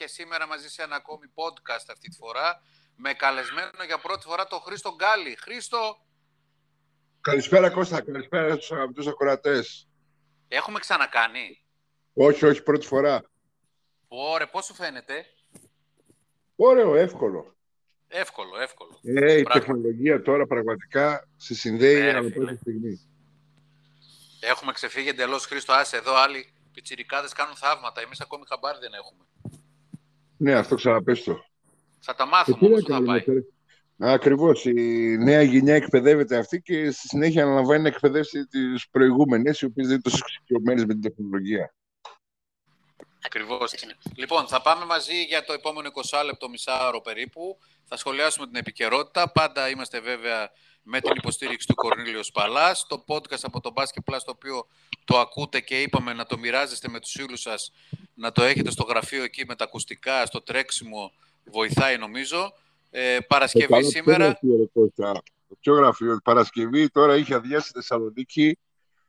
και σήμερα μαζί σε ένα ακόμη podcast αυτή τη φορά με καλεσμένο για πρώτη φορά τον Χρήστο Γκάλι. Χρήστο! Καλησπέρα Κώστα, καλησπέρα στους αγαπητούς ακροατές. Έχουμε ξανακάνει; Όχι, όχι, πρώτη φορά. Ωραία, πώς σου φαίνεται; Ωραίο, εύκολο. Εύκολο, εύκολο. Ε, η τεχνολογία τώρα πραγματικά σε συνδέει Ναι, ανά ρε, πάσα φίλε. στιγμή. Έχουμε ξεφύγει εντελώς Χρήστο. Άσε εδώ άλλοι πιτσιρικάδες κάνουν θαύματα. Εμείς ακόμη χαμπάρι δεν έχουμε. Ναι, αυτό ξαναπες το. Θα τα Και μάθουμε τι να όμως, πού θα κάνουμε πάει. τώρα. Ακριβώς. Η νέα γενιά εκπαιδεύεται αυτή και στη συνέχεια αναλαμβάνει να εκπαιδεύσει τις προηγούμενες, οι οποίες δεν είναι τόσο εξοικειωμένες με την τεχνολογία. Ακριβώς. Λοιπόν, θα πάμε μαζί για το επόμενο 20 λεπτό, μισάωρο περίπου. Θα σχολιάσουμε την επικαιρότητα. Πάντα είμαστε βέβαια με την υποστήριξη του Κορνίλιος Παλάς. Το podcast από το Basket Plus, το οποίο το ακούτε και είπαμε να το μοιράζεστε με τους φίλους σας, να το έχετε στο γραφείο εκεί με τα ακουστικά, στο τρέξιμο, βοηθάει νομίζω. Ε, Παρασκευή Το καλό σήμερα. ποιο γραφείο, ρε Κώστα. Το πιο γραφείο; Παρασκευή τώρα είχε αδειάσει στη Θεσσαλονίκη.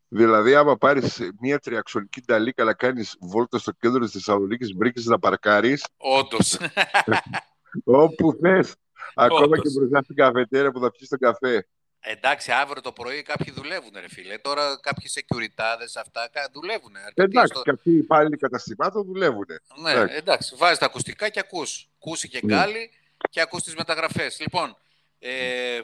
Δηλαδή, άμα πάρεις μια τριαξονική ταλίκα να κάνεις βόλτα στο κέντρο της Θεσσαλονίκης, βρήκες να παρκάρεις Όντως. όπου θες. Ακόμα Όντως. και μπροστά στην καφετέρια που θα πιεις τον καφέ. Εντάξει, αύριο το πρωί κάποιοι δουλεύουν, ρε φίλε. Τώρα κάποιοι securityάδες αυτά κα- δουλεύουν. αρκετοί Εντάξει, στο- και αυτοί οι υπάλληλοι καταστημάτων δουλεύουν. Ναι, Εντάξει. εντάξει. Βάζεις τα ακουστικά και ακούς. Κούσει και Ναι. γκάλι και ακούς τις μεταγραφές. Λοιπόν, ε,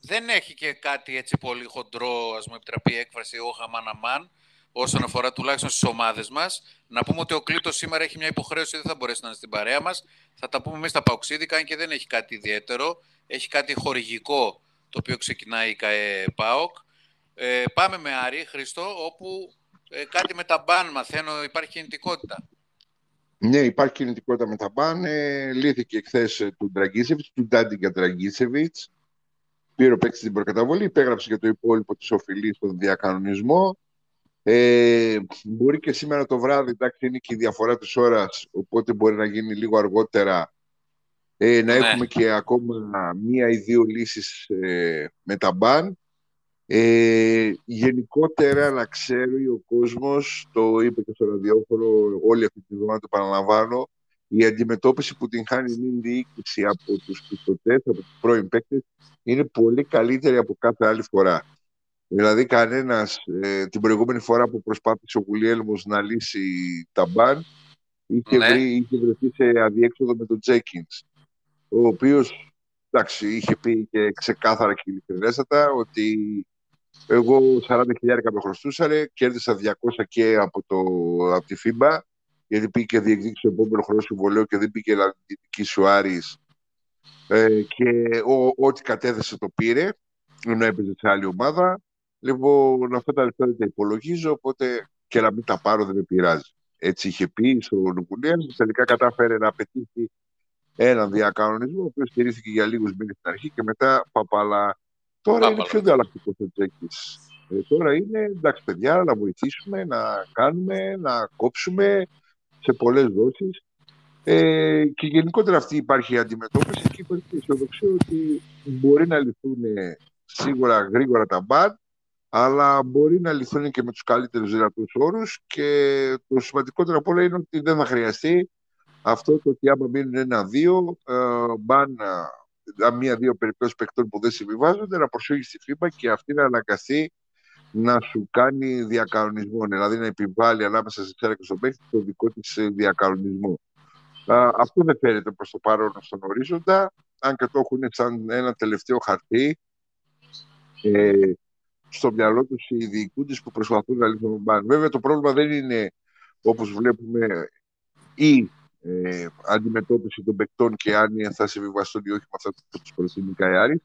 δεν έχει και κάτι έτσι πολύ χοντρό, ας μου επιτραπεί η έκφραση, όχα μαν αμάν, όσον αφορά τουλάχιστον στις ομάδες μας. Να πούμε ότι ο Κλήτος σήμερα έχει μια υποχρέωση, δεν θα μπορέσει να είναι στην παρέα μας. Θα τα πούμε εμείς στα Παοξίδικα, αν και δεν έχει κάτι ιδιαίτερο. Έχει κάτι χορηγικό, το οποίο ξεκινάει η ΚαΕ ΠΑΟΚ. Ε, πάμε με Άρη, Χριστό, όπου ε, κάτι με τα μπαν μαθαίνω, υπάρχει κινητικότητα. Ναι, υπάρχει κινητικότητα με τα μπαν. Ε, λύθηκε εχθέ του Ντραγκίσεβιτς, του Ντάντιγκα Ντραγκίσεβιτς. Πήρε ο παίκτης την προκαταβολή, υπέγραψε για το υπόλοιπο της οφειλής στον διακανονισμό. Ε, μπορεί και σήμερα το βράδυ, εντάξει, είναι και η διαφορά της ώρας, οπότε μπορεί να γίνει λίγο αργότερα. Ε, να Ναι. έχουμε και ακόμα μία ή δύο λύσεις ε, με τα μπαν. Ε, γενικότερα να ξέρει ο κόσμος, το είπε και στο ραδιόφωνο όλη αυτή τη βδομάδα, το παραλαμβάνω, η αντιμετώπιση που την χάνει η νυν διοίκηση από τους πιστωτές, από τους πρώην παίκτες, είναι πολύ καλύτερη από κάθε άλλη φορά. Δηλαδή κανένας, ε, την προηγούμενη φορά που προσπάθησε ο Γουλιέλμος να λύσει τα μπαν, είχε, Ναι. βρει, είχε βρεθεί σε αδιέξοδο με τον Τζέκινς, ο οποίος εντάξει, είχε πει και ξεκάθαρα και ειλικρινέστατα ότι εγώ 40.000 με χρωστούσανε, κέρδισα 200 και από, το, από τη FIBA, γιατί πήγε και διεκδίκησε το επόμενο χρόνο συμβολέο και δεν πήγε να διεκδικήσει ο Άρης. Ε, και ο- ό,τι κατέθεσε το πήρε, ενώ έπαιζε σε άλλη ομάδα. Λοιπόν, αυτά τα λεφτά δεν τα υπολογίζω, οπότε και να μην τα πάρω δεν με πειράζει. Έτσι είχε πει στον Νουκουλιάν, τελικά κατάφερε να πετύχει έναν διακανονισμό, ο οποίος στηρίχθηκε για λίγους μήνες στην αρχή και μετά παπαλά. Τώρα Παπαλά. είναι πιο ανταλλακτικό ο Τζέκης. Ε, τώρα είναι εντάξει, παιδιά, να βοηθήσουμε, να κάνουμε, να κόψουμε σε πολλές δόσεις. Ε, και γενικότερα αυτή υπάρχει η αντιμετώπιση και υπάρχει η αισιοδοξία ότι μπορεί να λυθούν σίγουρα γρήγορα τα μπαν, αλλά μπορεί να λυθούν και με τους καλύτερους δυνατούς όρους και το σημαντικότερο από όλα είναι ότι δεν θα χρειαστεί αυτό το ότι άμα μείνουν ένα-δύο ε, μπαν ε, μία-δύο περιπτώσεις παικτών που δεν συμβιβάζονται να προσφύγεις στη FIBA και αυτή να αναγκαστεί να σου κάνει διακανονισμό, δηλαδή να επιβάλλει ανάμεσα σε σένα και στον παίκτη το δικό της ε, διακανονισμό. Α, αυτό δεν φαίνεται προς το παρόν στον ορίζοντα, αν και το έχουν σαν ένα τελευταίο χαρτί ε, στο μυαλό τους οι διοικούντες που προσπαθούν να λύσουν τον μπαν. Βέβαια το πρόβλημα δεν είναι όπως βλέπουμε η ε, αντιμετώπιση των παικτών και αν θα συμβιβαστούν ή όχι με αυτά που τους προτείνει η Καϊάρη.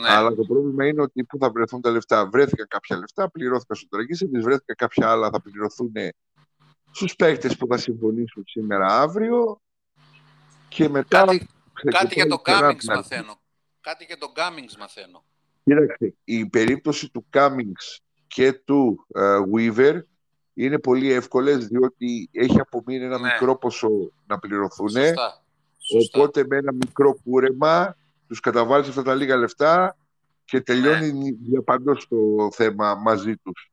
Ναι. Αλλά το πρόβλημα είναι ότι πού θα βρεθούν τα λεφτά. Βρέθηκαν κάποια λεφτά, πληρώθηκαν στο τραγίσι, βρέθηκαν κάποια άλλα θα πληρωθούν στους παίκτες που θα συμφωνήσουν σήμερα αύριο και μετά... Κάτι, κάτι για το ξεκινάει ξανά Cummings την αρχή. μαθαίνω. Κάτι για το Cummings μαθαίνω. Κοίταξε, η περίπτωση του Cummings και του ε, Weaver είναι πολύ εύκολες διότι έχει απομείνει ένα Ναι. μικρό ποσό να πληρωθούν. Σωστά. Σωστά. Οπότε με ένα μικρό κούρεμα τους καταβάλεις αυτά τα λίγα λεφτά και τελειώνει ναι. διαπαντός το θέμα μαζί τους.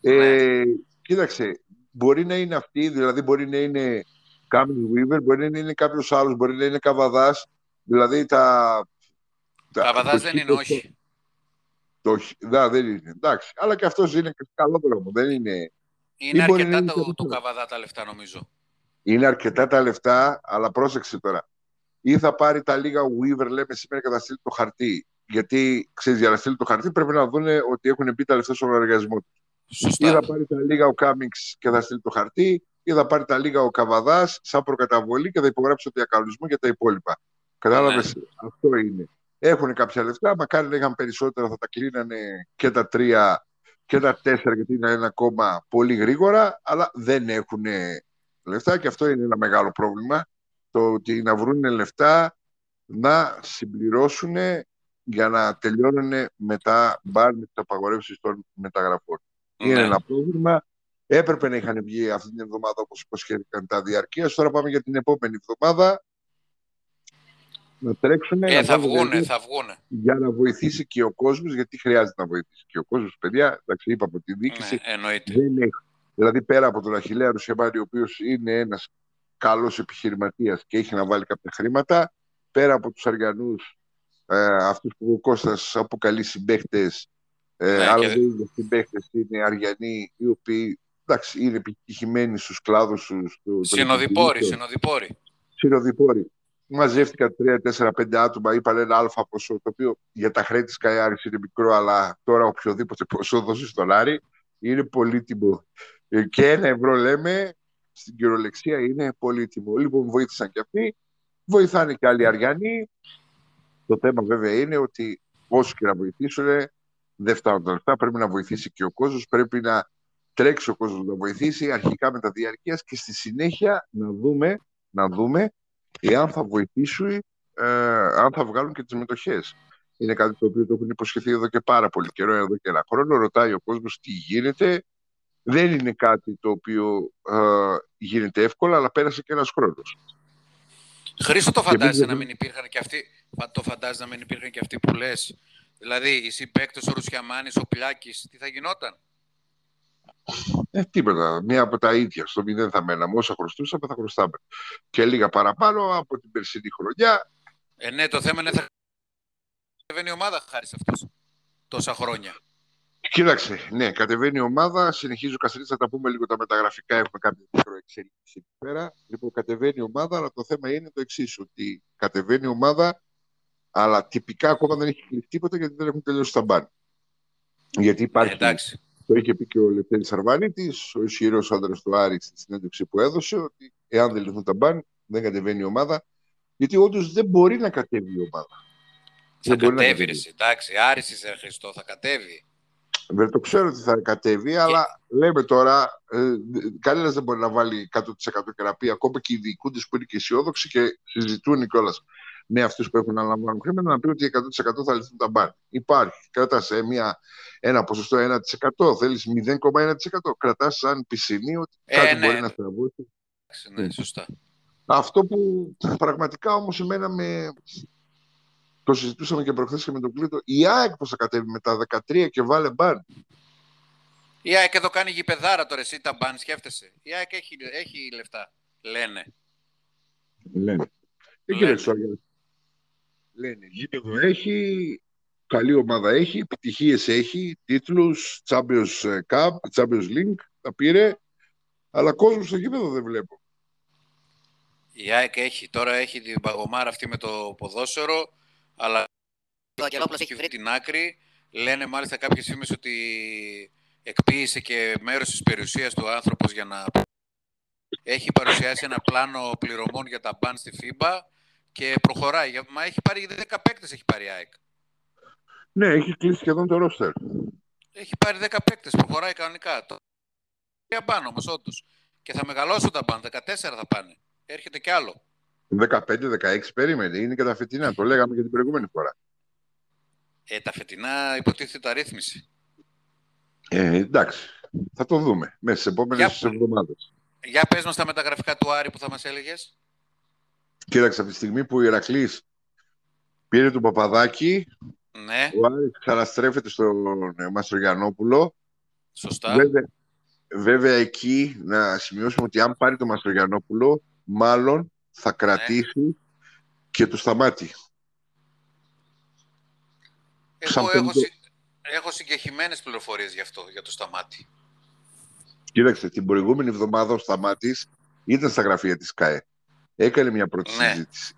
Ε, ναι. κοίταξε, μπορεί να είναι αυτή, δηλαδή μπορεί να είναι Κάμιν Weaver, μπορεί να είναι κάποιος άλλος, μπορεί να είναι Καβαδάς. Δηλαδή τα. Καβαδάς δεν είναι, όχι. Το, ναι, δεν είναι. Εντάξει. Αλλά και αυτός είναι καλό δρόμο. Δεν είναι. Είναι αρκετά είναι το, το Καβαδά τα λεφτά, νομίζω. Είναι αρκετά τα λεφτά, αλλά πρόσεξε τώρα. Ή θα πάρει τα λίγα Weaver, λέμε σήμερα, και θα στείλει το χαρτί. Γιατί ξέρεις, για να στείλει το χαρτί πρέπει να δουν ότι έχουν μπει τα λεφτά στον λογαριασμό τους. Ή θα πάρει τα λίγα ο Κάμιξ και θα στείλει το χαρτί, ή θα πάρει τα λίγα ο Καβαδά σαν προκαταβολή και θα υπογράψει το διακανονισμό για τα υπόλοιπα. Κατάλαβες, ναι. αυτό είναι. Έχουν κάποια λεφτά, μακάρι να είχαν περισσότερα, θα τα κλείνανε και τα τρία και τα τέσσερα, γιατί είναι ένα κόμμα πολύ γρήγορα, αλλά δεν έχουν λεφτά και αυτό είναι ένα μεγάλο πρόβλημα. Το ότι να βρουν λεφτά να συμπληρώσουν για να τελειώνουν μετά μπαρ με τις απαγορεύσεις των μεταγραφών. Είναι ναι. ένα πρόβλημα. Έπρεπε να είχαν βγει αυτή την εβδομάδα όπως υποσχέθηκαν τα διαρκείας. Τώρα πάμε για την επόμενη εβδομάδα. Να τρέξουν. Ε, θα βγούνε, θα βγούνε. Για να βοηθήσει και ο κόσμος, γιατί χρειάζεται να βοηθήσει και ο κόσμος, παιδιά. Εντάξει, είπαμε ότι η διοίκηση ναι, δεν έχει. Δηλαδή, πέρα από τον Αχηλέα Ρουσιαμάρη, ο οποίος είναι ένας καλός επιχειρηματίας και έχει να βάλει κάποια χρήματα, πέρα από τους Αριανούς, ε, αυτούς που ο Κώστας αποκαλεί συμπαίχτες, ε, ναι, αλλά δεν είναι συμπαίχτες, είναι Αριανοί, οι οποίοι εντάξει, είναι επιτυχημένοι στους κλάδους τους. Συνοδοιπόροι, συνοδοιπόροι. Συνοδοιπόροι. Μαζεύτηκαν 3, 4, 5 άτομα, είπαν ένα αλφα ποσό, το οποίο για τα χρέη της ΚΑΕΑΡη είναι μικρό, αλλά τώρα οποιοδήποτε ποσό δώσει στον Άρη είναι πολύτιμο. Ε, και ένα ευρώ λέμε στην κυριολεξία είναι πολύτιμο. Λοιπόν, βοήθησαν και αυτοί, βοηθάνε και άλλοι Αριανοί. Το θέμα βέβαια είναι ότι όσοι και να βοηθήσουν, δεν φτάνουν τα λεφτά. Πρέπει να βοηθήσει και ο κόσμος. Πρέπει να τρέξει ο κόσμος να βοηθήσει αρχικά με τα διαρκείας και στη συνέχεια να δούμε, να δούμε εάν θα βοηθήσουν, ε, αν θα βγάλουν και τις μετοχές. Είναι κάτι το οποίο το έχουν υποσχεθεί εδώ και πάρα πολύ καιρό, εδώ και ένα χρόνο. Ρωτάει ο κόσμος τι γίνεται. Δεν είναι κάτι το οποίο ε, γίνεται εύκολα, αλλά πέρασε και ένας χρόνος. Χρήστο το φαντάζεσαι να μην υπήρχαν και αυτοί, το φαντάζεσαι να μην υπήρχαν και αυτοί που λες; Δηλαδή, οι συμπαίκτε, ο Ρουσιαμάνης, ο Πλάκης, τι θα γινόταν; Ε, τίποτα. Μία από τα ίδια. Στο μηδέν θα μέναμε. Όσα χρωστούσαμε, θα χρωστάμε. Και λίγα παραπάνω από την περσινή χρονιά. Ε, ναι, το θέμα είναι θα κατεβαίνει η ομάδα χάρη σε αυτό. Τόσα χρόνια. Κοίταξε, ναι, κατεβαίνει η ομάδα. Συνεχίζω καθαρή, θα τα πούμε λίγο τα μεταγραφικά. Έχουμε κάποια μικροεξέλιξη εκεί πέρα. Λοιπόν, κατεβαίνει η ομάδα, αλλά το θέμα είναι το εξής: Ότι κατεβαίνει η ομάδα, αλλά τυπικά ακόμα δεν έχει κλείσει τίποτα γιατί δεν έχουν τελειώσει τα μπάνη. Γιατί υπάρχει. Ε, εντάξει. Το είχε πει και ο Λευτέρη Αρβανίτης, ο ισχυρός άντρας του Άρη στη συνέντευξη που έδωσε, ότι εάν δεν λυθούν τα μπαν, δεν κατεβαίνει η ομάδα. Γιατί όντως δεν μπορεί να κατέβει η ομάδα. Θα δεν κατέβει, ρε, εντάξει. Άρης είσαι Χριστό, θα κατέβει. Δεν το ξέρω ότι θα κατέβει, αλλά λέμε τώρα, ε, κανένας δεν μπορεί να βάλει 100% και να πει ακόμα και οι διοικούντες που είναι και αισιόδοξοι και συζητούν κιόλας με αυτούς που έχουν να λαμβάνουν χρήματα να πει ότι 100% θα λυθούν τα μπαν. Υπάρχει. Κρατάς σε μια, ένα ποσοστό 1%, θέλεις 0,1%. Κρατάς σαν πισινή ότι ε, κάτι ναι. μπορεί να στραβώσει. Ναι, σωστά. Αυτό που πραγματικά όμως εμένα με. Το συζητούσαμε και προχθές και με τον Κλήτο. Η ΑΕΚ πώς θα κατέβει με τα 13 και βάλε μπαν. Η ΑΕΚ εδώ κάνει γηπεδάρα τώρα εσύ τα μπαν, σκέφτεσαι. Η ΑΕΚ έχει, έχει λεφτά, λένε. Λένε. Δεν κύριε λένε γήπεδο έχει, καλή ομάδα έχει, επιτυχίες έχει, τίτλους, Champions ε, Cup, Champions League, τα πήρε, αλλά κόσμο στο γήπεδο δεν βλέπω. Η ΑΕΚ έχει, τώρα έχει την παγωμάρα αυτή με το ποδόσφαιρο, αλλά το έχει βρει την άκρη. Λένε μάλιστα κάποιες φήμες ότι εκποίησε και μέρος της περιουσίας του άνθρωπος για να έχει παρουσιάσει ένα πλάνο πληρωμών για τα μπαν στη ΦΥΜΠΑ και προχωράει. Μα έχει πάρει 10 παίκτες, έχει πάρει η ΑΕΚ. Ναι, έχει κλείσει σχεδόν το ρόστερ. Έχει πάρει 10 παίκτες, προχωράει κανονικά. Το... Για πάνω όμως, όντως. Και θα μεγαλώσουν τα μπαν, 14 θα πάνε. Έρχεται κι άλλο. 15-16 περίμενε, είναι και τα φετινά. Το λέγαμε και την προηγούμενη φορά. Ε, τα φετινά υποτίθεται αρρύθμιση. Ε, εντάξει. Θα το δούμε μέσα στις επόμενες εβδομάδες. Για πες μας τα μεταγραφικά του Άρη που θα μας έλεγες. Κοίταξε, από τη στιγμή που ο Ηρακλής Πήρε τον Παπαδάκη. Ναι. Ο Άρης ξαναστρέφεται στον Μαστρογιανόπουλο. Σωστά. Βέβαια, βέβαια εκεί να σημειώσουμε ότι αν πάρει τον Μαστρογιανόπουλο, μάλλον θα κρατήσει και το σταμάτη. Εγώ έχω, συ... έχω συγκεχημένες πληροφορίες γι' αυτό, για το σταμάτη. Κοίταξε, την προηγούμενη εβδομάδα ο Σταμάτης ήταν στα γραφεία της ΚΑΕ. Έκανε μια πρώτη Ναι. συζήτηση.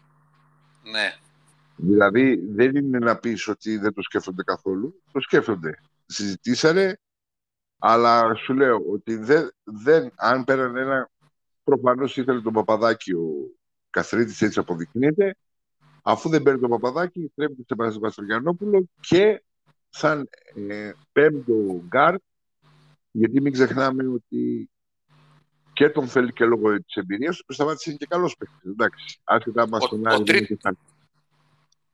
Ναι. Δηλαδή δεν είναι να πεις ότι δεν το σκέφτονται καθόλου. Το σκέφτονται. Συζητήσανε, αλλά σου λέω ότι δεν, δεν αν πέραν ένα... Προφανώς ήθελε τον Παπαδάκη ο Καστρίτης, έτσι αποδεικνύεται. Αφού δεν παίρνει τον Παπαδάκη, στρέφεται σε Μα- Μαστρογιαννόπουλο και σαν ε, πέμπτο γκαρντ, γιατί μην ξεχνάμε ότι και τον θέλει και λόγω της εμπειρίας του, ο Σταμάτης είναι και καλός παίκτης. Εντάξει, άσχετα μα Ο- τον ο Άρη δεν τρί- έχει sta-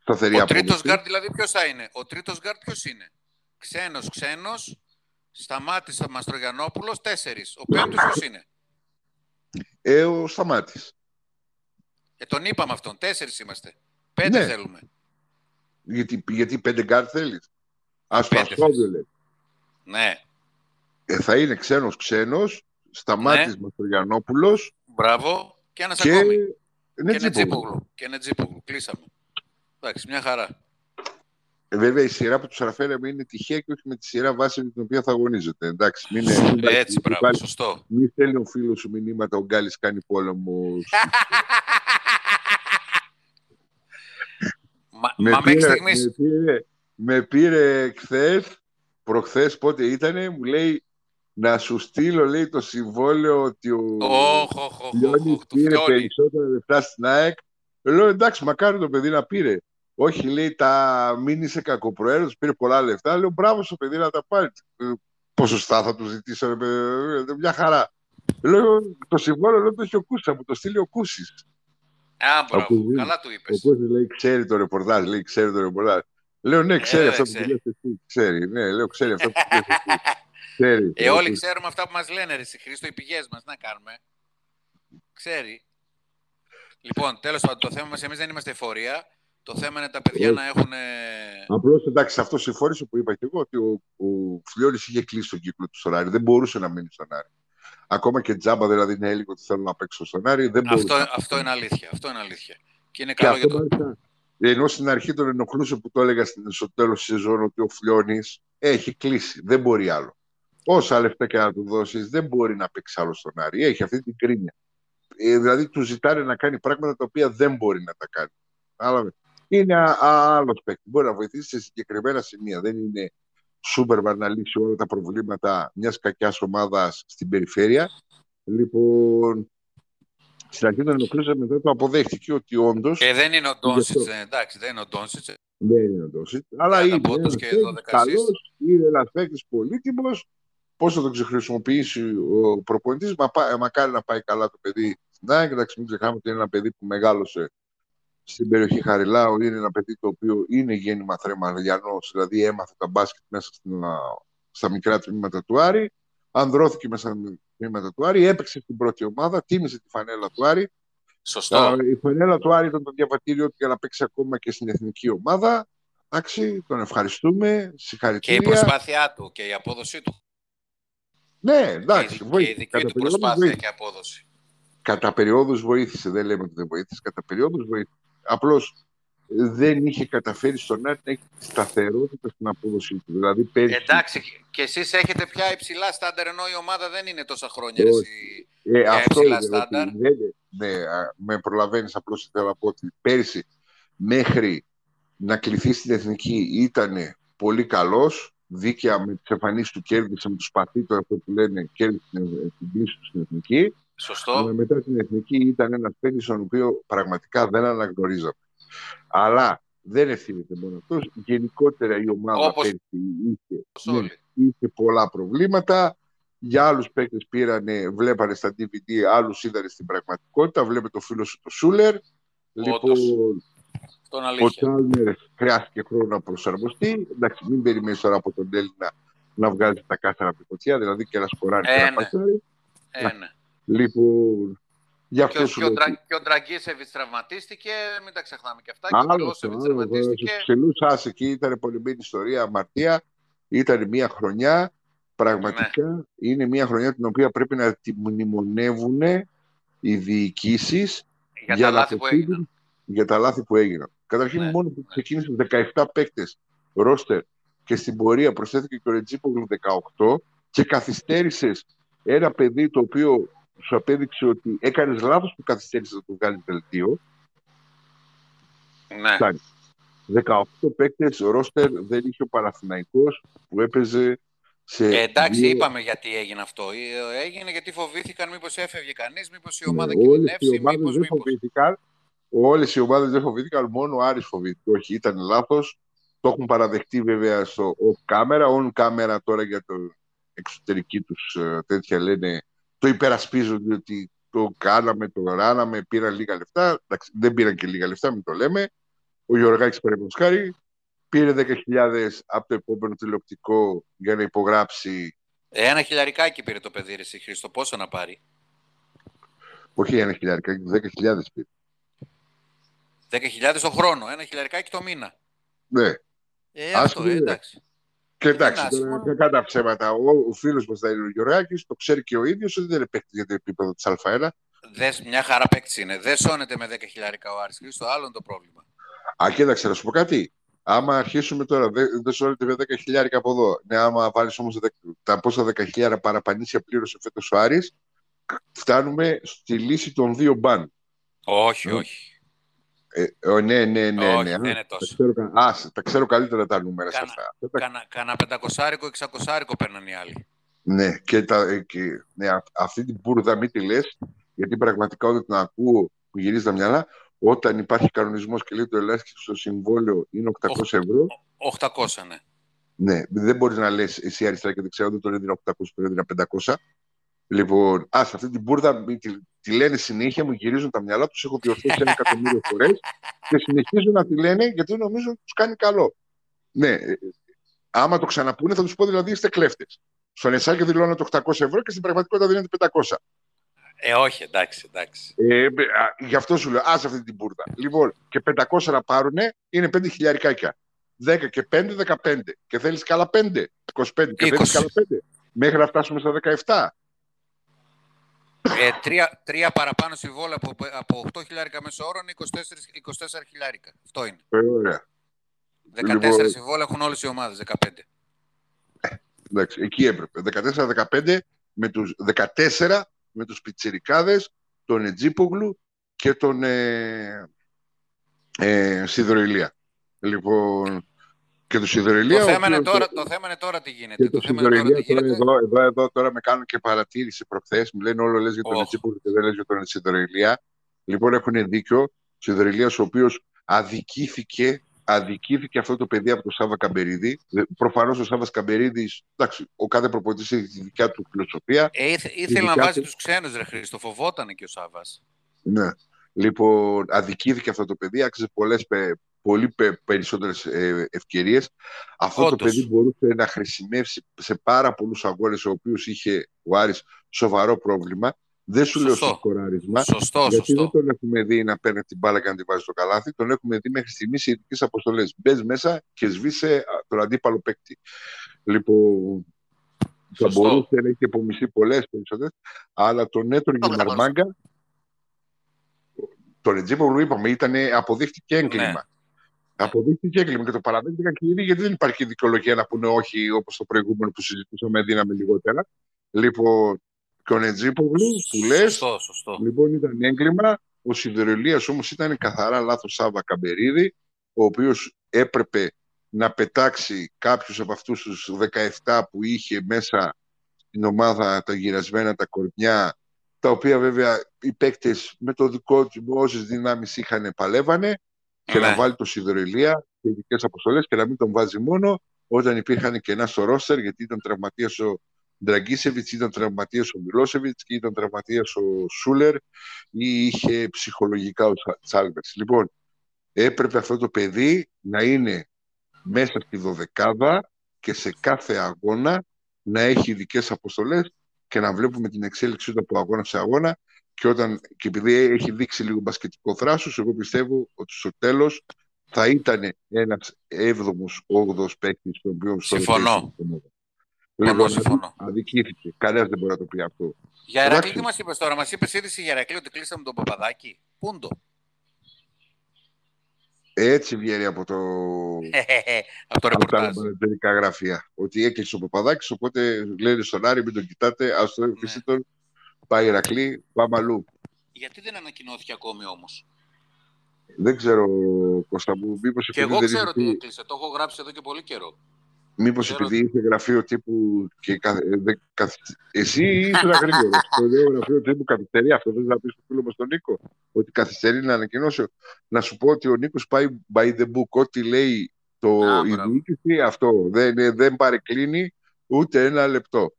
σταθερή Ο τρίτος απόδοση. γκάρτ δηλαδή ποιος θα είναι; Ο τρίτος γκάρτ ποιος είναι; Ξένος, ξένος, Σταμάτης Μαστρογιανόπουλος, τέσσερις. Ο πέμπτος ποιος είναι; Ε, ο Σταμάτης. Ε, τον είπαμε αυτόν. Τέσσερις είμαστε. Πέντε Ναι. θέλουμε. Γιατί, γιατί πέντε γκάρτ θέλεις; Ας το Πέντε Αστρόβιο λέει. Ναι. Ε, θα είναι ξένος ξένος, Σταμάτης Ναι. Μαστρογιανόπουλος Μπράβο. Και ένας και ακόμη. ναι, Και Τζίπογλου. Νετζίπογλου. Και Νετζίπογλου. Κλείσαμε. Εντάξει, μια χαρά. Ε, Βέβαια η σειρά που τους αναφέραμε είναι τυχαία και όχι με τη σειρά βάση με την οποία θα αγωνίζεται. Εντάξει, μην, μην, Έτσι, μην, μπράβο. βάλει- Σωστό. μην στέλνει ο φίλος σου μηνύματα, ο Γκάλης κάνει πόλεμος. Μα, με, μα μέχρι πήρε, στιγμής... με, πήρε, με πήρε χθες, προχθές πότε ήτανε, μου λέει να σου στείλω λέει το συμβόλαιο ότι ο Όχ, όχ, όχ, Φλιώνης όχ, του πήρε Φλιώνη. περισσότερα λεφτά στην ΑΕΚ. Λέω εντάξει, μακάρι το παιδί να πήρε. Όχι, λέει, τα μην είσαι κακοπροαίρετος, πήρε πολλά λεφτά. Λέω μπράβο στο παιδί να τα πάρει. Ε, Ποσοστά θα του ζητήσω, ρε, παιδί, ε, μια χαρά. Λέω το συμβόλαιο λέω, το έχει ο Κούσης, θα μου το στείλει ο Κούσης. Α, μπράβο. Αποζήμι. Καλά του Ο είπες. Κούσης λέει ξέρει το ρεπορτάζ, λέει ξέρει το ρεπορτάζ. Λέω ναι, ξέρει Ε, αυτό που ξέρει. λες εσύ. Ξέρει, ναι, λέω ξέρει αυτό που λες εσύ. Ξέρεις. Ε, όλοι ξέρουμε αυτά που μας λένε, ρε εσύ, Χρήστο, οι πηγές μας, τι να κάνουμε. Ξέρει. Λοιπόν, τέλος πάντων, το θέμα μας, εμείς δεν είμαστε εφορία. Το θέμα είναι τα παιδιά Όχι. να έχουν... Απλώς εντάξει, αυτό συμφώνησε που είπα και εγώ ότι ο, ο Φλιώνης είχε κλείσει τον κύκλο του στον Άρη. Δεν μπορούσε να μείνει στον Άρη. Ακόμα και τζάμπα δηλαδή είναι έλεγε ότι θέλω να παίξω στον Άρη. Δεν μπορούσε. Αυτό, αυτό είναι αλήθεια. Αυτό είναι αλήθεια. Και είναι και καλό αυτό για το... μάλιστα. Ενώ στην αρχή τον ενοχλούσε που το έλεγα στην- στο τέλος της σεζόν ότι ο Φλιώνης έχει κλείσει. Δεν μπορεί άλλο. Όσα λεφτά και να του δώσεις, δεν μπορεί να παίξει άλλο στον Άρη. Έχει αυτή την κρίνια. Ε, δηλαδή του ζητάνε να κάνει πράγματα τα οποία δεν μπορεί να τα κάνει. Κατάλαβε. Είναι άλλος παίκτης. Μπορεί να βοηθήσει σε συγκεκριμένα σημεία. Δεν είναι Σούπερμαν να λύσει όλα τα προβλήματα μιας κακιάς ομάδας στην περιφέρεια. Λοιπόν, στην αρχή τον ενοχλούσε, μετά το αποδέχτηκε ότι όντω Και δεν είναι ο Ντόνσιτς, αυτό. ε, εντάξει, δεν είναι ο Ντόνσιτς. δεν είναι ο Ντόσιτ. Αλλά Τριάντα είναι πόντους ένας και παίκτης 12 καλός, assist. είναι ένας παίκτης πολύτιμος. Πώς θα τον ξεχρησιμοποιήσει ο προπονητής, μα, πά- μακάρι να πάει καλά το παιδί στην ΑΕΚ. Εντάξει, μην ξεχνάμε ότι είναι ένα παιδί που μεγάλωσε στην περιοχή Χαριλάου. Είναι ένα παιδί το οποίο είναι γέννημα θρεμαριανό, δηλαδή έμαθε τα μπάσκετ μέσα στην, α, στα μικρά τμήματα του Άρη. Ανδρώθηκε μέσα στα τμήματα του Άρη, έπαιξε στην πρώτη ομάδα, τίμησε τη φανέλα του Άρη. Σωστό. Α, Η φανέλα του Άρη ήταν το διαβατήριο του για να παίξει ακόμα και στην εθνική ομάδα. Εντάξει, τον ευχαριστούμε. Και η Συγχαρητήρια. προσπάθειά του και η απόδοσή του. Ναι, Και εντάξει, η, και η βοήθησε. δική Κατά του περιόδους προσπάθεια βοήθησε. και απόδοση. Κατά περιόδους βοήθησε. Δεν λέμε ότι δεν βοήθησε. Κατά περιόδους βοήθησε. Απλώς ε, δεν είχε καταφέρει στον Άρη να έχει σταθερότητα στην απόδοσή του. Δηλαδή πέρυσι, Εντάξει, και εσείς έχετε πια υψηλά στάνταρ, ενώ η ομάδα δεν είναι τόσα χρόνια. ρε, Όχι. εσύ. ε, για αυτό υψηλά είναι, στάνταρ. ότι δεν, ναι, α, με προλαβαίνεις απλώς θέλω να πω ότι πέρυσι μέχρι να κληθεί στην εθνική ήταν πολύ καλός δίκαια με τις εμφανίσεις του κέρδισε με τους παθήτων αυτό που λένε κέρδισε την, την πλήση του στην εθνική Σωστό. αλλά μετά την εθνική ήταν ένας παίκτης τον οποίο πραγματικά δεν αναγνωρίζαμε αλλά δεν ευθύνεται μόνο αυτός γενικότερα η ομάδα Όπως- πέρυσι είχε, Όπως όλοι. είχε πολλά προβλήματα για άλλους παίκτες πήρανε, βλέπανε στα DVD, άλλους είδανε στην πραγματικότητα. Βλέπε το φίλο σου το Σούλερ. Λοιπόν, Αυτό είναι ο αλήθεια. Τσάλμερ χρειάστηκε χρόνο να προσαρμοστεί. Εντάξει, μην περιμένεις τώρα από τον Έλληνα να βγάζει τα κάθαρα από τη φωτιά, δηλαδή και να σκοράρει και Ε, να ναι. πασάρει. Ε, ναι. Λοιπόν, Γι αυτό και, ο, και, ο, Ντραγκίσεβιτς τραυματίστηκε, μην τα ξεχνάμε και αυτά. Άλλο, και ο Μιλόσεβιτ τραυματίστηκε. Στους ψηλού εκεί ήταν πολυμπίνη ιστορία, αμαρτία. Ήταν μια χρονιά. Πραγματικά ναι. είναι μια χρονιά την οποία πρέπει να τη μνημονεύουν οι διοικήσεις για, για, τα λάθη που έγιναν. Για τα λάθη που έγιναν. Καταρχήν, ναι, μόνο που ναι. ξεκίνησε 17 παίκτες ρόστερ και στην πορεία προσθέθηκε και ο Ρετζίπογλου 18 και καθυστέρησες ένα παιδί το οποίο σου απέδειξε ότι έκανες λάθος που καθυστέρησες να του βγάλει δελτίο. Ναι. 18 παίκτες ρόστερ δεν είχε ο Παναθηναϊκός που έπαιζε σε. Ε, εντάξει, δύο... είπαμε γιατί έγινε αυτό. Ε, έγινε γιατί φοβήθηκαν μήπως έφευγε κανείς, μήπως η ομάδα ναι, κινδυνεύσει. Οι ομάδε δεν φοβήθηκαν. Όλες οι ομάδες δεν φοβήθηκαν, μόνο ο Άρης φοβήθηκε. Όχι, ήταν λάθος. Το έχουν παραδεχτεί βέβαια στο off camera. On camera τώρα για το εξωτερική τους ε, τέτοια λένε το υπερασπίζονται ότι το κάναμε, το ράναμε, πήραν λίγα λεφτά. δεν πήραν και λίγα λεφτά, μην το λέμε. Ο Γιωργάκης Παρεμποσκάρη πήρε 10.000 από το επόμενο τηλεοπτικό για να υπογράψει. Ένα χιλιαρικάκι πήρε το παιδί, εσύ Χρήστο. Πόσο να πάρει; Όχι ένα χιλιαρικάκι, 10.000 πήρε. 10.000 το χρόνο, ένα χιλιαρικάκι το μήνα. Ναι. Ε, αυτό, ε, εντάξει. Και εντάξει, δεν κάνα ψέματα. Ο, ο φίλος μας θα είναι ο Γιωργάκη, το ξέρει και ο ίδιος ότι δεν είναι παίκτης για το επίπεδο της Α1. Δες, μια χαρά παίκτης είναι. Δεν σώνεται με 10 χιλιάρικα ο Άρης. Στο άλλο είναι το πρόβλημα. Α, κοίταξε, να σου πω κάτι. Άμα αρχίσουμε τώρα, δεν, δεν σώνεται με 10 χιλιάρικα από εδώ. Ναι, άμα βάλεις όμως τα πόσα 10 χιλιάρικα παραπανήσια πλήρωσε φέτος ο Άρης, φτάνουμε στη λύση των δύο μπαν. Όχι, όχι. Ε, ναι, ναι, ναι. Όχι, ναι. δεν είναι τόσο. Τα ξέρω, α, τα ξέρω καλύτερα τα νούμερα σε αυτά. Κάνα, κάνα πεντακοσάρικο, εξακοσάρικο παίρνουν οι άλλοι. Ναι, και, τα, και ναι, αυτή την μπουρδα μην τη λες, γιατί πραγματικά όταν την ακούω που γυρίζει τα μυαλά, όταν υπάρχει κανονισμός και λέει το ελάχιστος συμβόλαιο είναι 800 ευρώ. 800, ναι. Ναι, δεν μπορείς να λες εσύ αριστερά και δεξιά, δεν τον έδινα 800, τον έδινα 500. Λοιπόν, α, αυτή την μπουρδα τη, τη λένε συνέχεια, μου γυρίζουν τα μυαλά τους, έχω διορθώσει ένα εκατομμύριο φορές και συνεχίζουν να τη λένε γιατί νομίζω ότι τους κάνει καλό. Ναι, ε, άμα το ξαναπούνε θα τους πω δηλαδή είστε κλέφτες. Στον Εσάκη δηλώνετε 800 ευρώ και στην πραγματικότητα δίνετε 500. Ε, όχι, εντάξει, εντάξει. Ε, γι' αυτό σου λέω, άσε αυτή την μπουρδα. Λοιπόν, και 500 να πάρουν είναι 5 χιλιαρικάκια. 10 και 5, 15. Και θέλεις καλά 5, 25. Και θέλεις καλά 5. Μέχρι να φτάσουμε στα 17. Ε, τρία, τρία παραπάνω συμβόλαια από, από 8 χιλιάρικα μέσω όρο είναι 24, 24 χιλιάρικα. Αυτό είναι. Ε, ωραία. 14 λοιπόν... συμβόλαια έχουν όλες οι ομάδες, 15. Ε, εντάξει, εκεί έπρεπε. 14-15 με τους 14 με τους πιτσιρικάδες, τον Ετζίπογλου και τον ε, ε, Σιδροηλία. Λοιπόν, και το Σιδερελία. Το, θέμα είναι τώρα, το θέμα είναι τώρα τι γίνεται. Και το, το Σιδερελία τώρα, τώρα, εδώ, εδώ, εδώ, τώρα με κάνουν και παρατήρηση προχθές. Μου λένε όλο λες για τον oh. και δεν λες για τον Σιδερελία. Λοιπόν, έχουν δίκιο. Ο Σιδερελία, ο οποίος αδικήθηκε, αδικήθηκε αυτό το παιδί από τον Σάβα Καμπερίδη. Προφανώς ο Σάβας Καμπερίδη, εντάξει, ο κάθε προπονητής έχει τη δικιά του φιλοσοφία. Ε, ήθελε να βάζει του ξένους, Ρε Χρήστο. Φοβόταν και ο Σάβας. Ναι. Λοιπόν, αδικήθηκε αυτό το παιδί, άξιζε πολλές πολύ περισσότερες ευκαιρίες. Αυτό το παιδί μπορούσε να χρησιμεύσει σε πάρα πολλούς αγώνες, ο οποίου είχε ο Άρης σοβαρό πρόβλημα. Δεν σου λέω στο σκοράρισμα. Σωστό, γιατί σωστό. δεν τον έχουμε δει να παίρνει την μπάλα και να την βάζει στο καλάθι. Τον έχουμε δει μέχρι στιγμής σε ειδικές αποστολές. Μπες μέσα και σβήσε τον αντίπαλο παίκτη. Λοιπόν, θα μπορούσε να έχει απομισθεί πολλές περισσότερες. Αλλά τον Νέτορ Γκυμαρμάγκα, τον Ετζίπο που είπαμε, ήταν, αποδείχτηκε έγκλημα. Ναι. Αποδείχθηκε έγκλημα και το παραδέχτηκαν και οι γιατί δεν υπάρχει δικαιολογία να πούνε όχι όπως το προηγούμενο που συζητούσαμε, δίναμε λιγότερα. Λοιπόν, και ο Νετζίπογλου που λες. Σωστό, σωστό. Λοιπόν, ήταν έγκλημα. Ο Σιδερολία όμως ήταν καθαρά λάθος Σάβα Καμπερίδη, ο οποίος έπρεπε να πετάξει κάποιους από αυτούς τους 17 που είχε μέσα στην ομάδα τα γυρασμένα, τα κορμιά, τα οποία βέβαια οι παίκτες με το δικό του όσες δυνάμεις είχαν παλεύανε και να ναι. βάλει το Σιδερελία σε ειδικές αποστολές και να μην τον βάζει μόνο όταν υπήρχαν κενά στο ρόστερ, γιατί ήταν τραυματίας ο Ντραγκίσεβιτς, ήταν τραυματίας ο Μιλόσεβιτς και ήταν τραυματίας ο Σούλερ ή είχε ψυχολογικά ο Τσάλβερ. Λοιπόν, έπρεπε αυτό το παιδί να είναι μέσα στη δωδεκάδα και σε κάθε αγώνα να έχει ειδικές αποστολές και να βλέπουμε την εξέλιξή του από αγώνα σε αγώνα και, όταν, και επειδή έχει δείξει λίγο μπασκετικό θράσος, εγώ πιστεύω ότι στο τέλος θα ήταν ένας έβδομος, όγδος παίκτης τον οποίο Συμφωνώ. Λοιπόν, συμφωνώ. αδικήθηκε. Κανένας δεν μπορεί να το πει αυτό. Για Ερακλή τι μας είπες τώρα, μας είπες ήδη για Ερακλή ότι κλείσαμε τον Παπαδάκη. Πούντο. Έτσι βγαίνει από το. από το ρεπορτάζ. Από τα γραφεία. Ότι έκλεισε ο Παπαδάκης, οπότε λένε στον Άρη, μην τον κοιτάτε, ας το ναι. τον. Πάει Ηρακλή, πάμε αλλού. Γιατί δεν ανακοινώθηκε ακόμη όμως; Δεν ξέρω, Κώστα μου. Μήπως και εγώ ξέρω ότι έκλεισε. Το έχω γράψει εδώ και πολύ καιρό. Μήπως επειδή είσαι γραφείο τύπου και καθ... καθ... εσύ είσαι ένα γρήγορο. το λέω γραφείο τύπου καθυστερεί. Αυτό δεν να πεις στο φίλο μας τον Νίκο. Ότι καθυστερεί να ανακοινώσει. Να σου πω ότι ο Νίκος πάει by the book. Ό,τι λέει το Α, η διοίκηση, αυτό δεν, δεν παρεκκλίνει ούτε ένα λεπτό.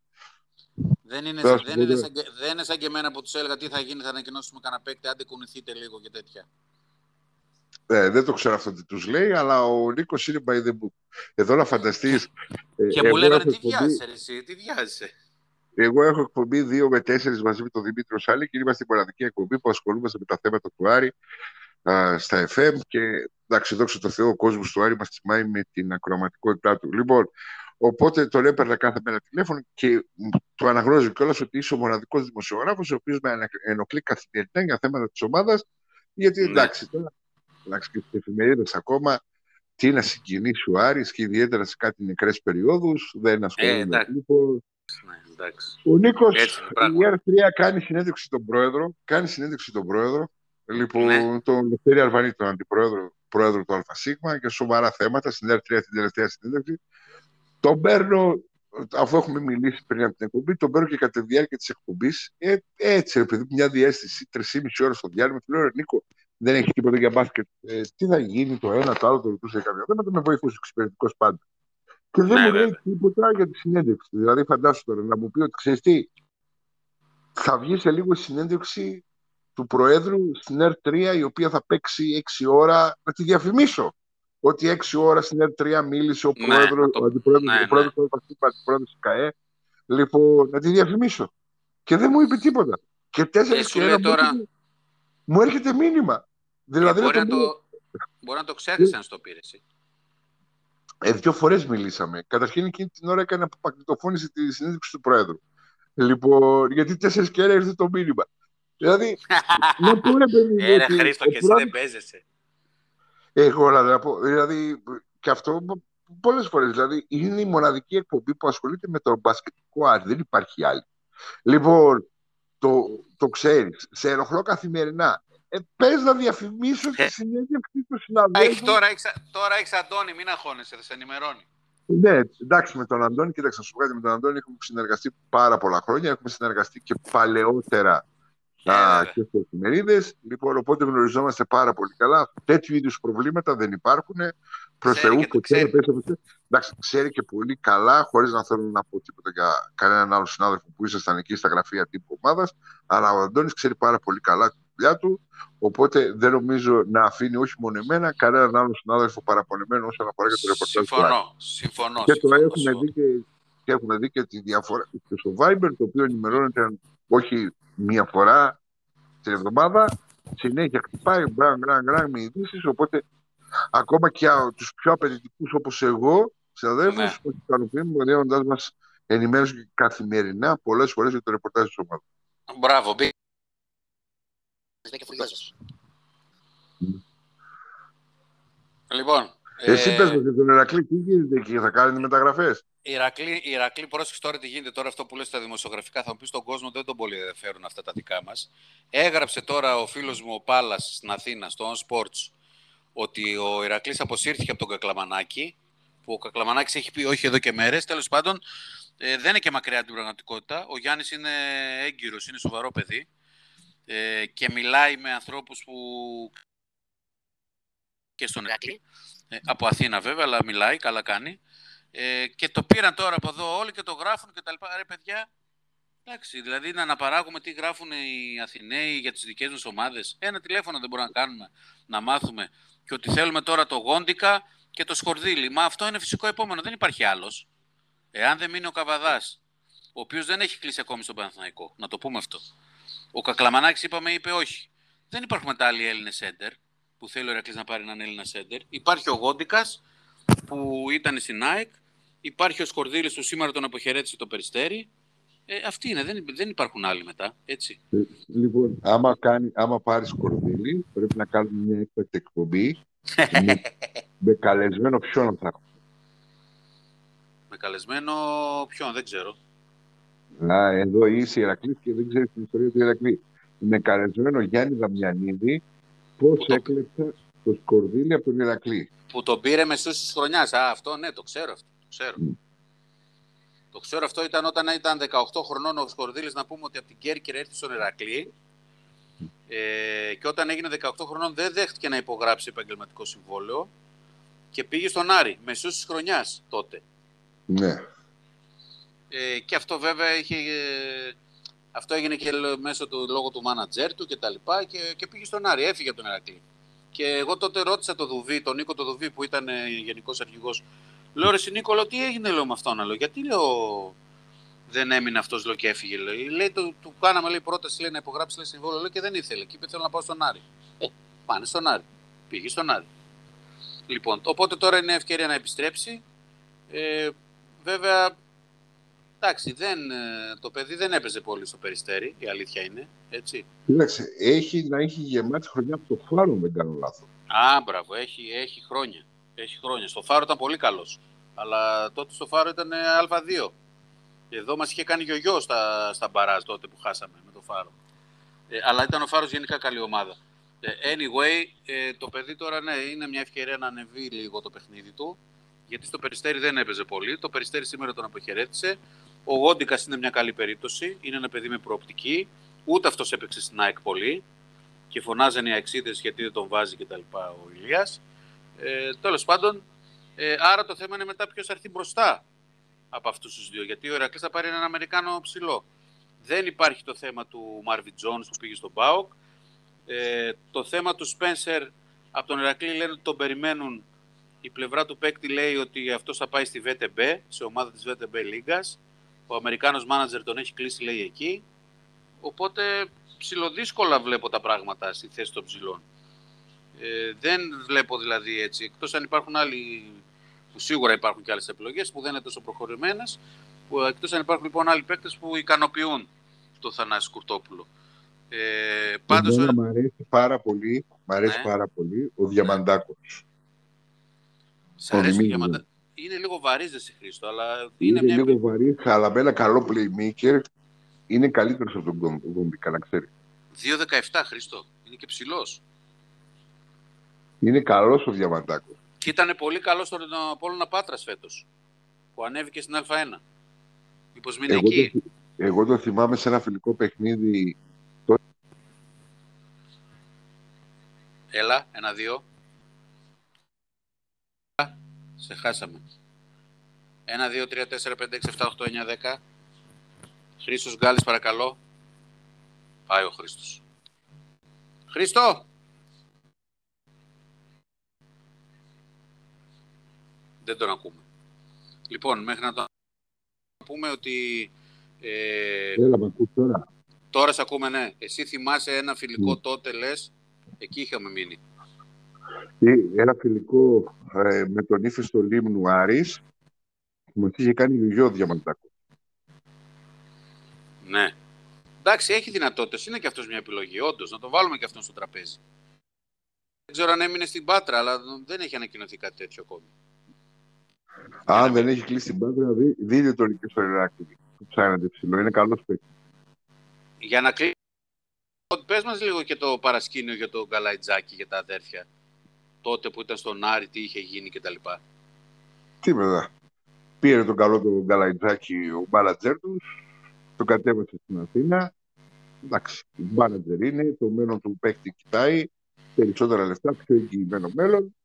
Δεν είναι, δεν, είναι σαν, δεν είναι σαν και εμένα που τους έλεγα τι θα γίνει, θα ανακοινώσουμε κανένα παίκτη, άντε κουνηθείτε λίγο και τέτοια. Ε, δεν το ξέρω αυτό τι τους λέει, αλλά ο Νίκος είναι by the book. Εδώ να φανταστείς... Ε, και μου λέγανε τι βιάζεσαι εσύ, τι βιάζεσαι; Εγώ έχω εκπομπή 2 με 4 μαζί με τον Δημήτριο Σάλη και είμαστε η μοναδική εκπομπή που ασχολούμαστε με τα θέματα του Άρη α, στα FM και εντάξει, δόξα τω Θεώ, ο κόσμος του Άρη μας τιμάει με την ακροαματικότητά του. Λοιπόν, οπότε τον έπαιρνα κάθε μέρα τηλέφωνο και του αναγνώριζω κιόλας ότι είσαι ο μοναδικός δημοσιογράφος, ο οποίος με ενοχλεί καθημερινά για θέματα της ομάδας. Γιατί ναι. εντάξει, τώρα εντάξει, και στι εφημερίδες ακόμα, τι να συγκινήσει ο Άρης και ιδιαίτερα σε κάτι νεκρές περιόδους. Δεν ασχολείται με τίποτα. Ναι, ο Νίκος, η R3 κάνει συνέντευξη στον πρόεδρο. Κάνει συνέντευξη τον πρόεδρο. Λοιπόν, ναι. τον Λευτέρη Αλβανή, τον αντιπρόεδρο πρόεδρο του ΑΣ και σοβαρά θέματα στην R3 την τελευταία συνέντευξη. Τον παίρνω, αφού έχουμε μιλήσει πριν από την εκπομπή, τον παίρνω και κατά τη διάρκεια της εκπομπής. Ε, έτσι, επειδή μια διέστηση, 3,5 ώρες στο διάλειμμα, του λέω Νίκο, δεν έχει τίποτα για μπάσκετ. Ε, τι θα γίνει το ένα, το άλλο, το ρωτούσε κάποιος. Δεν με βοηθούσε ο εξυπηρετικός πάντα. Και δεν ναι, μου λέει τίποτα για τη συνέντευξη. Δηλαδή, φαντάσου τώρα να μου πει ότι ξέρεις τι, θα βγει σε λίγο η συνέντευξη του Προέδρου στην ΕΡ3, η οποία θα παίξει 6 ώρα, να τη διαφημίσω. Ότι 6 ώρα στην ΕΡ3 μίλησε ο ναι, Πρόεδρο, το... ο Αντιπρόεδρο ναι, ναι. του Αντιπρόεδρο ΚΑΕ. Λοιπόν, να τη διαφημίσω. Και δεν μου είπε τίποτα. Και τέσσερις και ένα τώρα... μου έρχεται μήνυμα. Δηλαδή, ε, μπορεί, να το, μπορεί να το ξέρει αν στο πήρες. Ε, δύο φορές μιλήσαμε. Καταρχήν εκείνη την ώρα έκανε αποπακτητοφώνηση τη συνέντευξη του Πρόεδρου. Λοιπόν, γιατί τέσσερις και ένα ήρθε το μήνυμα. Δηλαδή, να πω ρε παιδί μου. Ε, Χρήστο, και εσύ δεν παίζεσαι. Έχω να πω. Δηλαδή, και αυτό πολλές φορές. Δηλαδή, είναι η μοναδική εκπομπή που ασχολείται με το μπασκετικό άρι. Δεν υπάρχει άλλη. Λοιπόν, το, το ξέρεις. Σε ενοχλώ καθημερινά ε, πες να διαφημίσω τη ε. συνέντευξη του συναδέλφου. τώρα, έχεις, τώρα έχεις Αντώνη, μην αγχώνεσαι, θα σε ενημερώνει. Ναι, εντάξει, με τον Αντώνη, κοίταξε να σου πω κάτι, με τον Αντώνη έχουμε συνεργαστεί πάρα πολλά χρόνια, έχουμε συνεργαστεί και παλαιότερα yeah, και στις εφημερίδες. Λοιπόν, οπότε γνωριζόμαστε πάρα πολύ καλά. Τέτοιου είδους προβλήματα δεν υπάρχουν. Προς Θεού και ξέρει. Εντάξει, ξέρει και πολύ καλά, χωρίς να θέλω να πω τίποτα για κανέναν άλλο συνάδελφο που ήσασταν εκεί στα γραφεία τύπου ομάδας. Αλλά ο Αντώνης ξέρει πάρα πολύ καλά τη δουλειά του. Οπότε δεν νομίζω να αφήνει όχι μόνο εμένα, κανέναν άλλο συνάδελφο παραπονεμένο όσον αφορά και το ρεπορτάζ του Συμφωνώ. Συμφωνώ. Και το έχουμε δει και, και έχουμε δει και τη διαφορά και στο Viber, το οποίο ενημερώνεται όχι μία φορά την εβδομάδα. Συνέχεια χτυπάει μπραν, μπραν, μπραν με ειδήσεις. Οπότε ακόμα και τους πιο απαιτητικούς όπως εγώ, συναδέλφους, ναι. που ικανοποιούμε δίνοντά μας ενημέρωση καθημερινά πολλές φορές για το ρεπορτάζ της ομάδας. Μπράβο, Λοιπόν. Εσύ ε... πες για τον Ηρακλή, τι γίνεται εκεί, θα κάνει μεταγραφές; Η Ηρακλή, η Ηρακλή πρόσεξε τώρα τι γίνεται τώρα αυτό που λες στα δημοσιογραφικά. Θα μου πεις στον κόσμο δεν τον πολύ ενδιαφέρουν αυτά τα δικά μας. Έγραψε τώρα ο φίλος μου ο Πάλας στην Αθήνα, στο On Sports, ότι ο Ηρακλής αποσύρθηκε από τον Κακλαμανάκη. Που ο Κακλαμανάκης έχει πει όχι εδώ και μέρες. Τέλος πάντων, ε, δεν είναι και μακριά από την πραγματικότητα. Ο Γιάννης είναι έγκυρος, είναι σοβαρό παιδί ε, και μιλάει με ανθρώπους που και στον Ηρακλή, ε, από Αθήνα βέβαια, αλλά μιλάει, καλά κάνει. Ε, και το πήραν τώρα από εδώ όλοι και το γράφουν και τα λοιπά. Ρε παιδιά, εντάξει, δηλαδή να αναπαράγουμε τι γράφουν οι Αθηναίοι για τις δικές μας ομάδες. Ένα τηλέφωνο δεν μπορούμε να κάνουμε, να μάθουμε. Και ότι θέλουμε τώρα το Γόντικα και το Σκορδίλι. Μα αυτό είναι φυσικό επόμενο, δεν υπάρχει άλλος. Εάν δεν μείνει ο Καβαδάς, ο οποίος δεν έχει κλείσει ακόμη στον Παναθηναϊκό, να το πούμε αυτό Ο Κακλαμανάκης είπαμε είπε όχι. Δεν υπάρχουν μετά άλλοι Έλληνες σέντερ που θέλει ο Ερακλής να πάρει έναν Έλληνα σέντερ. Υπάρχει ο Γόντικας που ήταν στην ΑΕΚ. Υπάρχει ο Σκορδίλης που σήμερα τον αποχαιρέτησε το Περιστέρι. Ε, αυτοί είναι, δεν, δεν υπάρχουν άλλοι μετά, έτσι. Ε, λοιπόν, άμα, κάνει, άμα πάρεις Σκορδίλη, πρέπει να κάνουμε μια έκτακτη εκπομπή με, με καλεσμένο ποιον θα Με καλεσμένο ποιον, δεν ξέρω. Να, εδώ είσαι Ηρακλής και δεν ξέρεις την ιστορία του Ηρακλή. Με καλεσμένο Γιάννη Δαμιανίδη, πώς το... έκλεψε το Σκορδίλη από τον Ηρακλή. Που τον πήρε μεσούς της χρονιάς. Α, αυτό ναι, το ξέρω αυτό. Το ξέρω. Mm. Το ξέρω αυτό ήταν όταν ήταν 18 χρονών ο Σκορδίλης να πούμε ότι από την Κέρκυρα έρθει στον Ηρακλή ε, και όταν έγινε 18 χρονών δεν δέχτηκε να υπογράψει επαγγελματικό συμβόλαιο και πήγε στον Άρη, μεσούς της χρονιάς τότε. Ναι. Ε, και αυτό βέβαια είχε, ε, αυτό έγινε και μέσω του λόγω του μάνατζέρ του και τα λοιπά και, και πήγε στον Άρη, έφυγε από τον Ηρακλή. Και εγώ τότε ρώτησα τον Δουβί, τον Νίκο τον Δουβί που ήταν ε, γενικός αρχηγός Λέω ρε Νίκολο, τι έγινε λέω με αυτόν, λέω, γιατί λέω δεν έμεινε αυτός λέω και έφυγε. Λέει, λέει το, του κάναμε λέει, πρόταση λέει, να υπογράψει λέει, συμβόλαιο λέω, και δεν ήθελε. Και είπε θέλω να πάω στον Άρη. Ε, πάνε στον Άρη. Πήγε στον Άρη. Λοιπόν, οπότε τώρα είναι ευκαιρία να επιστρέψει. Ε, βέβαια, εντάξει, δεν, ε, το παιδί δεν έπαιζε πολύ στο περιστέρι, η αλήθεια είναι. Έτσι. Κοίταξε, έχει να έχει γεμάτη χρονιά από το φάρο, δεν κάνω λάθος. Α, μπράβο, έχει, έχει χρόνια. Έχει χρόνια. Στο Φάρο ήταν πολύ καλός. Αλλά τότε στο Φάρο ήταν Α2. Εδώ μας είχε κάνει γιογιό στα, στα μπαράζ τότε που χάσαμε με το Φάρο. Ε, αλλά ήταν ο Φάρος γενικά καλή ομάδα. Ε, anyway, ε, το παιδί τώρα ναι, είναι μια ευκαιρία να ανεβεί λίγο το παιχνίδι του. Γιατί στο Περιστέρι δεν έπαιζε πολύ. Το Περιστέρι σήμερα τον αποχαιρέτησε. Ο Γόντικας είναι μια καλή περίπτωση. Είναι ένα παιδί με προοπτική. Ούτε αυτός έπαιξε στην ΑΕΚ πολύ. Και φωνάζανε οι αξίδες γιατί δεν τον βάζει κτλ. ο Ηλίας. Ε, Τέλος πάντων, ε, άρα το θέμα είναι μετά ποιος θα έρθει μπροστά από αυτούς τους δύο. Γιατί ο Ηρακλής θα πάρει έναν Αμερικάνο ψηλό. Δεν υπάρχει το θέμα του Μάρβι Τζόνς που πήγε στον Μπάουκ. Ε, το θέμα του Σπένσερ από τον Ηρακλή λένε ότι τον περιμένουν. Η πλευρά του παίκτη λέει ότι αυτός θα πάει στη VTB, σε ομάδα της VTB Λίγκα. Ο Αμερικάνος μάνατζερ τον έχει κλείσει λέει εκεί. Οπότε ψηλοδύσκολα βλέπω τα πράγματα στη θέση των ψηλών. Ε, δεν βλέπω δηλαδή έτσι, εκτός αν υπάρχουν άλλοι, που σίγουρα υπάρχουν και άλλες επιλογές που δεν είναι τόσο προχωρημένες, που, εκτός αν υπάρχουν λοιπόν άλλοι παίκτες που ικανοποιούν το Θανάση Κουρτόπουλο. Ε, πάντως, Εμένα μου αρέσει πάρα πολύ, μ αρέσει ναι. πάρα πολύ ο Διαμαντάκος. Σ' αρέσει ο Διαμαντάκος. Είναι λίγο βαρύς δεν σε Χρήστο, αλλά είναι, είναι μια... λίγο βαρύς, αλλά με ένα καλό playmaker είναι καλύτερος από τον Γκόμπικα, να ξέρεις. 2-17 Χρήστο, είναι και ψηλός. Είναι καλός ο Διαμαντάκος. Και ήταν πολύ καλός στον Απόλλωνα Πάτρας φέτος. Που ανέβηκε στην Α1. Μήπως μείνει εγώ εκεί; Το, εγώ το θυμάμαι σε ένα φιλικό παιχνίδι. Έλα, ένα-δύο. Σε χάσαμε. Ένα, δύο, τρία, τέσσερα, πέντε, έξι, εφτά, οχτώ, εννιά, δέκα. Χρήστος Γκάλης, παρακαλώ. Πάει ο Χρήστος. Χρήστο! δεν τον ακούμε. Λοιπόν, μέχρι να το πούμε ότι... Ε, Έλα, με τώρα. Τώρα σε ακούμε, ναι. Εσύ θυμάσαι ένα φιλικό mm. τότε, λες, εκεί είχαμε μείνει. Ε, ένα φιλικό ε, με τον ύφεστο Λίμνου Άρης, που μας είχε κάνει γιο διαμαντάκο. Ναι. Εντάξει, έχει δυνατότητες. Είναι και αυτός μια επιλογή, όντως. Να το βάλουμε και αυτόν στο τραπέζι. Δεν ξέρω αν έμεινε στην Πάτρα, αλλά δεν έχει ανακοινωθεί κάτι τέτοιο ακόμη. Αν δεν έχει κλείσει την πάντα, δει, δείτε τον και στο Ηράκλειο που ψάχνετε ψηλό. Είναι καλός παίκτης. Για να κλείσει. Πες μας λίγο και το παρασκήνιο για τον Γκαλαϊτζάκη για τα αδέρφια. Τότε που ήταν στον Άρη, τι είχε γίνει κτλ. Τίποτα. Πήρε τον καλό του Γκαλαϊτζάκη ο μπάλατζέρ τους, τον κατέβασε στην Αθήνα. Εντάξει, μπάλατζερ είναι, το μέλλον του παίκτη κοιτάει, περισσότερα λεφτά, πιο εγγυημένο μέλλον.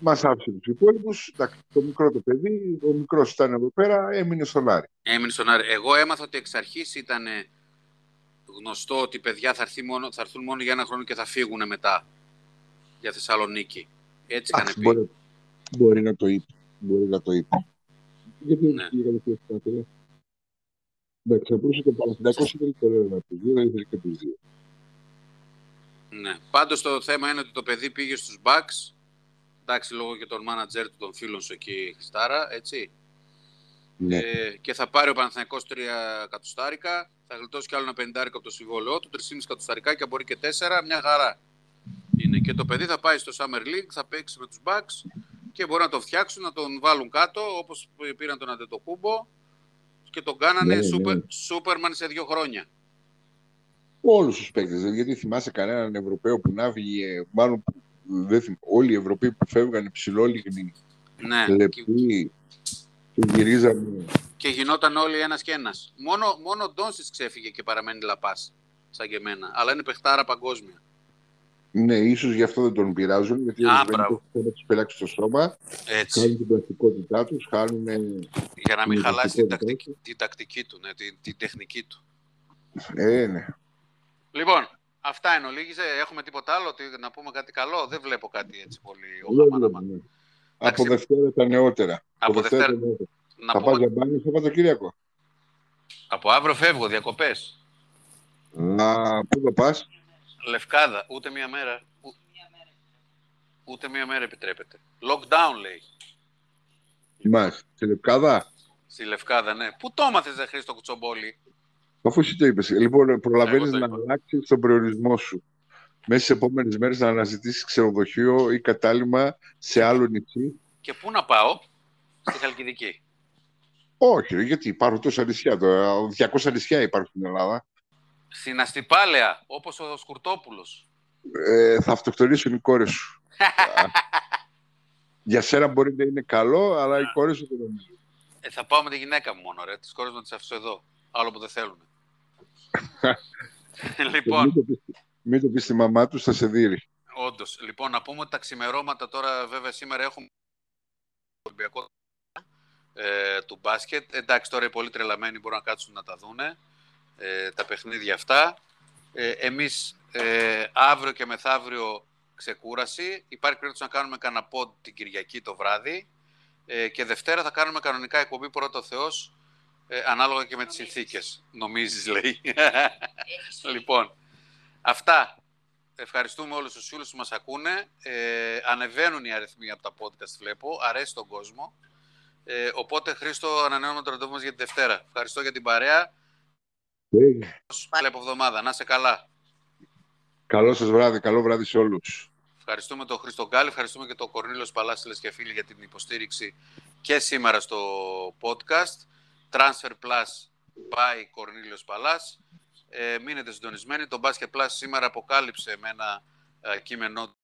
Μας άφησε τους υπόλοιπους. Το μικρό το παιδί, ο μικρός ήταν εδώ πέρα, έμεινε στον Άρη. Έμεινε στον Άρη. Εγώ έμαθα ότι εξ αρχής ήταν γνωστό ότι οι παιδιά θα, μόνο, θα έρθουν μόνο για ένα χρόνο και θα φύγουν μετά για Θεσσαλονίκη. Έτσι έκανε πει. Μπορεί, μπορεί, να το είπε. Μπορεί να το είπε. Γιατί ναι. Εντάξει, απλώς το Παναθηναϊκός ήθελε το ένα από τους δύο, δεν ήθελε και τους δύο. Ναι. Πάντως το θέμα είναι ότι το παιδί πήγε στους Bucks, εντάξει λόγω και τον μάνατζερ του των φίλων σου εκεί Χριστάρα, έτσι. Ναι. Ε, και θα πάρει ο Παναθηναϊκός 3 κατοστάρικα, θα γλιτώσει κι άλλο ένα πεντάρικο από το συμβόλαιό του, 3,5 κατοστάρικα και μπορεί και 4, μια χαρά. Είναι. Και το παιδί θα πάει στο Summer League, θα παίξει με τους Bucks και μπορεί να το φτιάξουν, να τον βάλουν κάτω, όπως πήραν τον Αντετοκούμπο και τον κάνανε Ναι, ναι. super, Superman σε δύο χρόνια. Όλους τους παίκτες, δηλαδή, γιατί θυμάσαι κανέναν Ευρωπαίο που να βγει, μάλλον που δεν θυμ- όλοι οι Ευρωπαίοι που φεύγανε ψηλόλιγνοι, Ναι. Και, λεπτοί και γυρίζανε. και γινόταν όλοι ένας και ένας. Μόνο, μόνο ο Ντόνσιτς ξέφυγε και παραμένει λαπάς, σαν και εμένα. Αλλά είναι παιχτάρα παγκόσμια. Ναι, ίσως γι' αυτό δεν τον πειράζουν, γιατί Α, ορισμένοι μπράβο. παίκτες θέλουν να τους πειράξει στο σώμα, Έτσι. χάνουν την πλαστικότητά τους, χάνουν... Για να μην την χαλάσει την τακτικότητα τακτική, την τακτική του, ναι, την, την τεχνική του. Ε, ναι. Λοιπόν, αυτά εν ολίγης. Ε, Έχουμε τίποτα άλλο, τι- να πούμε κάτι καλό; Δεν βλέπω κάτι έτσι πολύ Δεν οχαμάνα. βλέπω, ναι. Εντάξει. Από Δευτέρα τα νεότερα. Από Δευτέρα, τα νεότερα. να Θα πούμε, πας για μπάνιο Σαββατοκύριακο. από αύριο φεύγω, διακοπές. Α, πού θα πας; Λευκάδα, ούτε μία μέρα. Ο- Ούτε μία μέρα επιτρέπεται. Lockdown λέει. Κοιμάσαι. Στη Λευκάδα; Στη Λευκάδα, ναι. Πού το έμαθες, ρε Χρήστο Κουτσομπόλη. Αφού εσύ το είπες. Λοιπόν, προλαβαίνεις Εγώ το να είπα. αλλάξεις τον προορισμό σου. Μέσα στις επόμενες μέρες να αναζητήσεις ξενοδοχείο ή κατάλημα σε άλλο νησί. Και πού να πάω, στη Χαλκιδική. Όχι, ρε, γιατί υπάρχουν τόσα νησιά. τώρα. 200 νησιά υπάρχουν στην Ελλάδα. Στην Αστυπάλαια, όπως ο Σκουρτόπουλος. Ε, θα αυτοκτονήσουν οι κόρες σου. Για σένα μπορεί να είναι καλό, αλλά οι κόρες σου δεν νομίζουν. Ε, θα πάω με τη γυναίκα μου μόνο, ρε. Τις κόρες μου να τις αφήσω εδώ. Άλλο που δεν θέλουν. Και λοιπόν, Μην το πεις, μην το πεις στη μαμά τους, θα σε δει. όντως. Λοιπόν, να πούμε ότι τα ξημερώματα τώρα, βέβαια, σήμερα έχουμε το Ολυμπιακό ε, του μπάσκετ. Εντάξει, τώρα οι πολύ τρελαμένοι μπορούν να κάτσουν να τα δούνε. Ε, τα παιχνίδια αυτά. Ε, εμείς ε, αύριο και μεθαύριο ξεκούραση. Υπάρχει περίπτωση να κάνουμε κανένα πόντ την Κυριακή το βράδυ. Ε, και Δευτέρα θα κάνουμε κανονικά εκπομπή πρώτο ο Θεός, ε, ανάλογα και με τις συνθήκες. Νομίζεις, λέει. λοιπόν, αυτά. Ευχαριστούμε όλους τους φίλους που μας ακούνε. Ε, ανεβαίνουν οι αριθμοί από τα podcast, βλέπω. Αρέσει τον κόσμο. Ε, οπότε, Χρήστο, ανανεώνουμε το ραντεβού μας για τη Δευτέρα. Ευχαριστώ για την παρέα. Βλέπω εβδομάδα. Να είσαι καλά. Καλό σας βράδυ, καλό βράδυ σε όλους. Ευχαριστούμε τον Χρήστο Γκάλη, ευχαριστούμε και τον Κορνίλος Παλάσιλες και φίλοι για την υποστήριξη και σήμερα στο podcast. Transfer Plus by Κορνίλιος Παλάς. Ε, μείνετε συντονισμένοι. Το Basket Plus σήμερα αποκάλυψε με ένα ε, κείμενό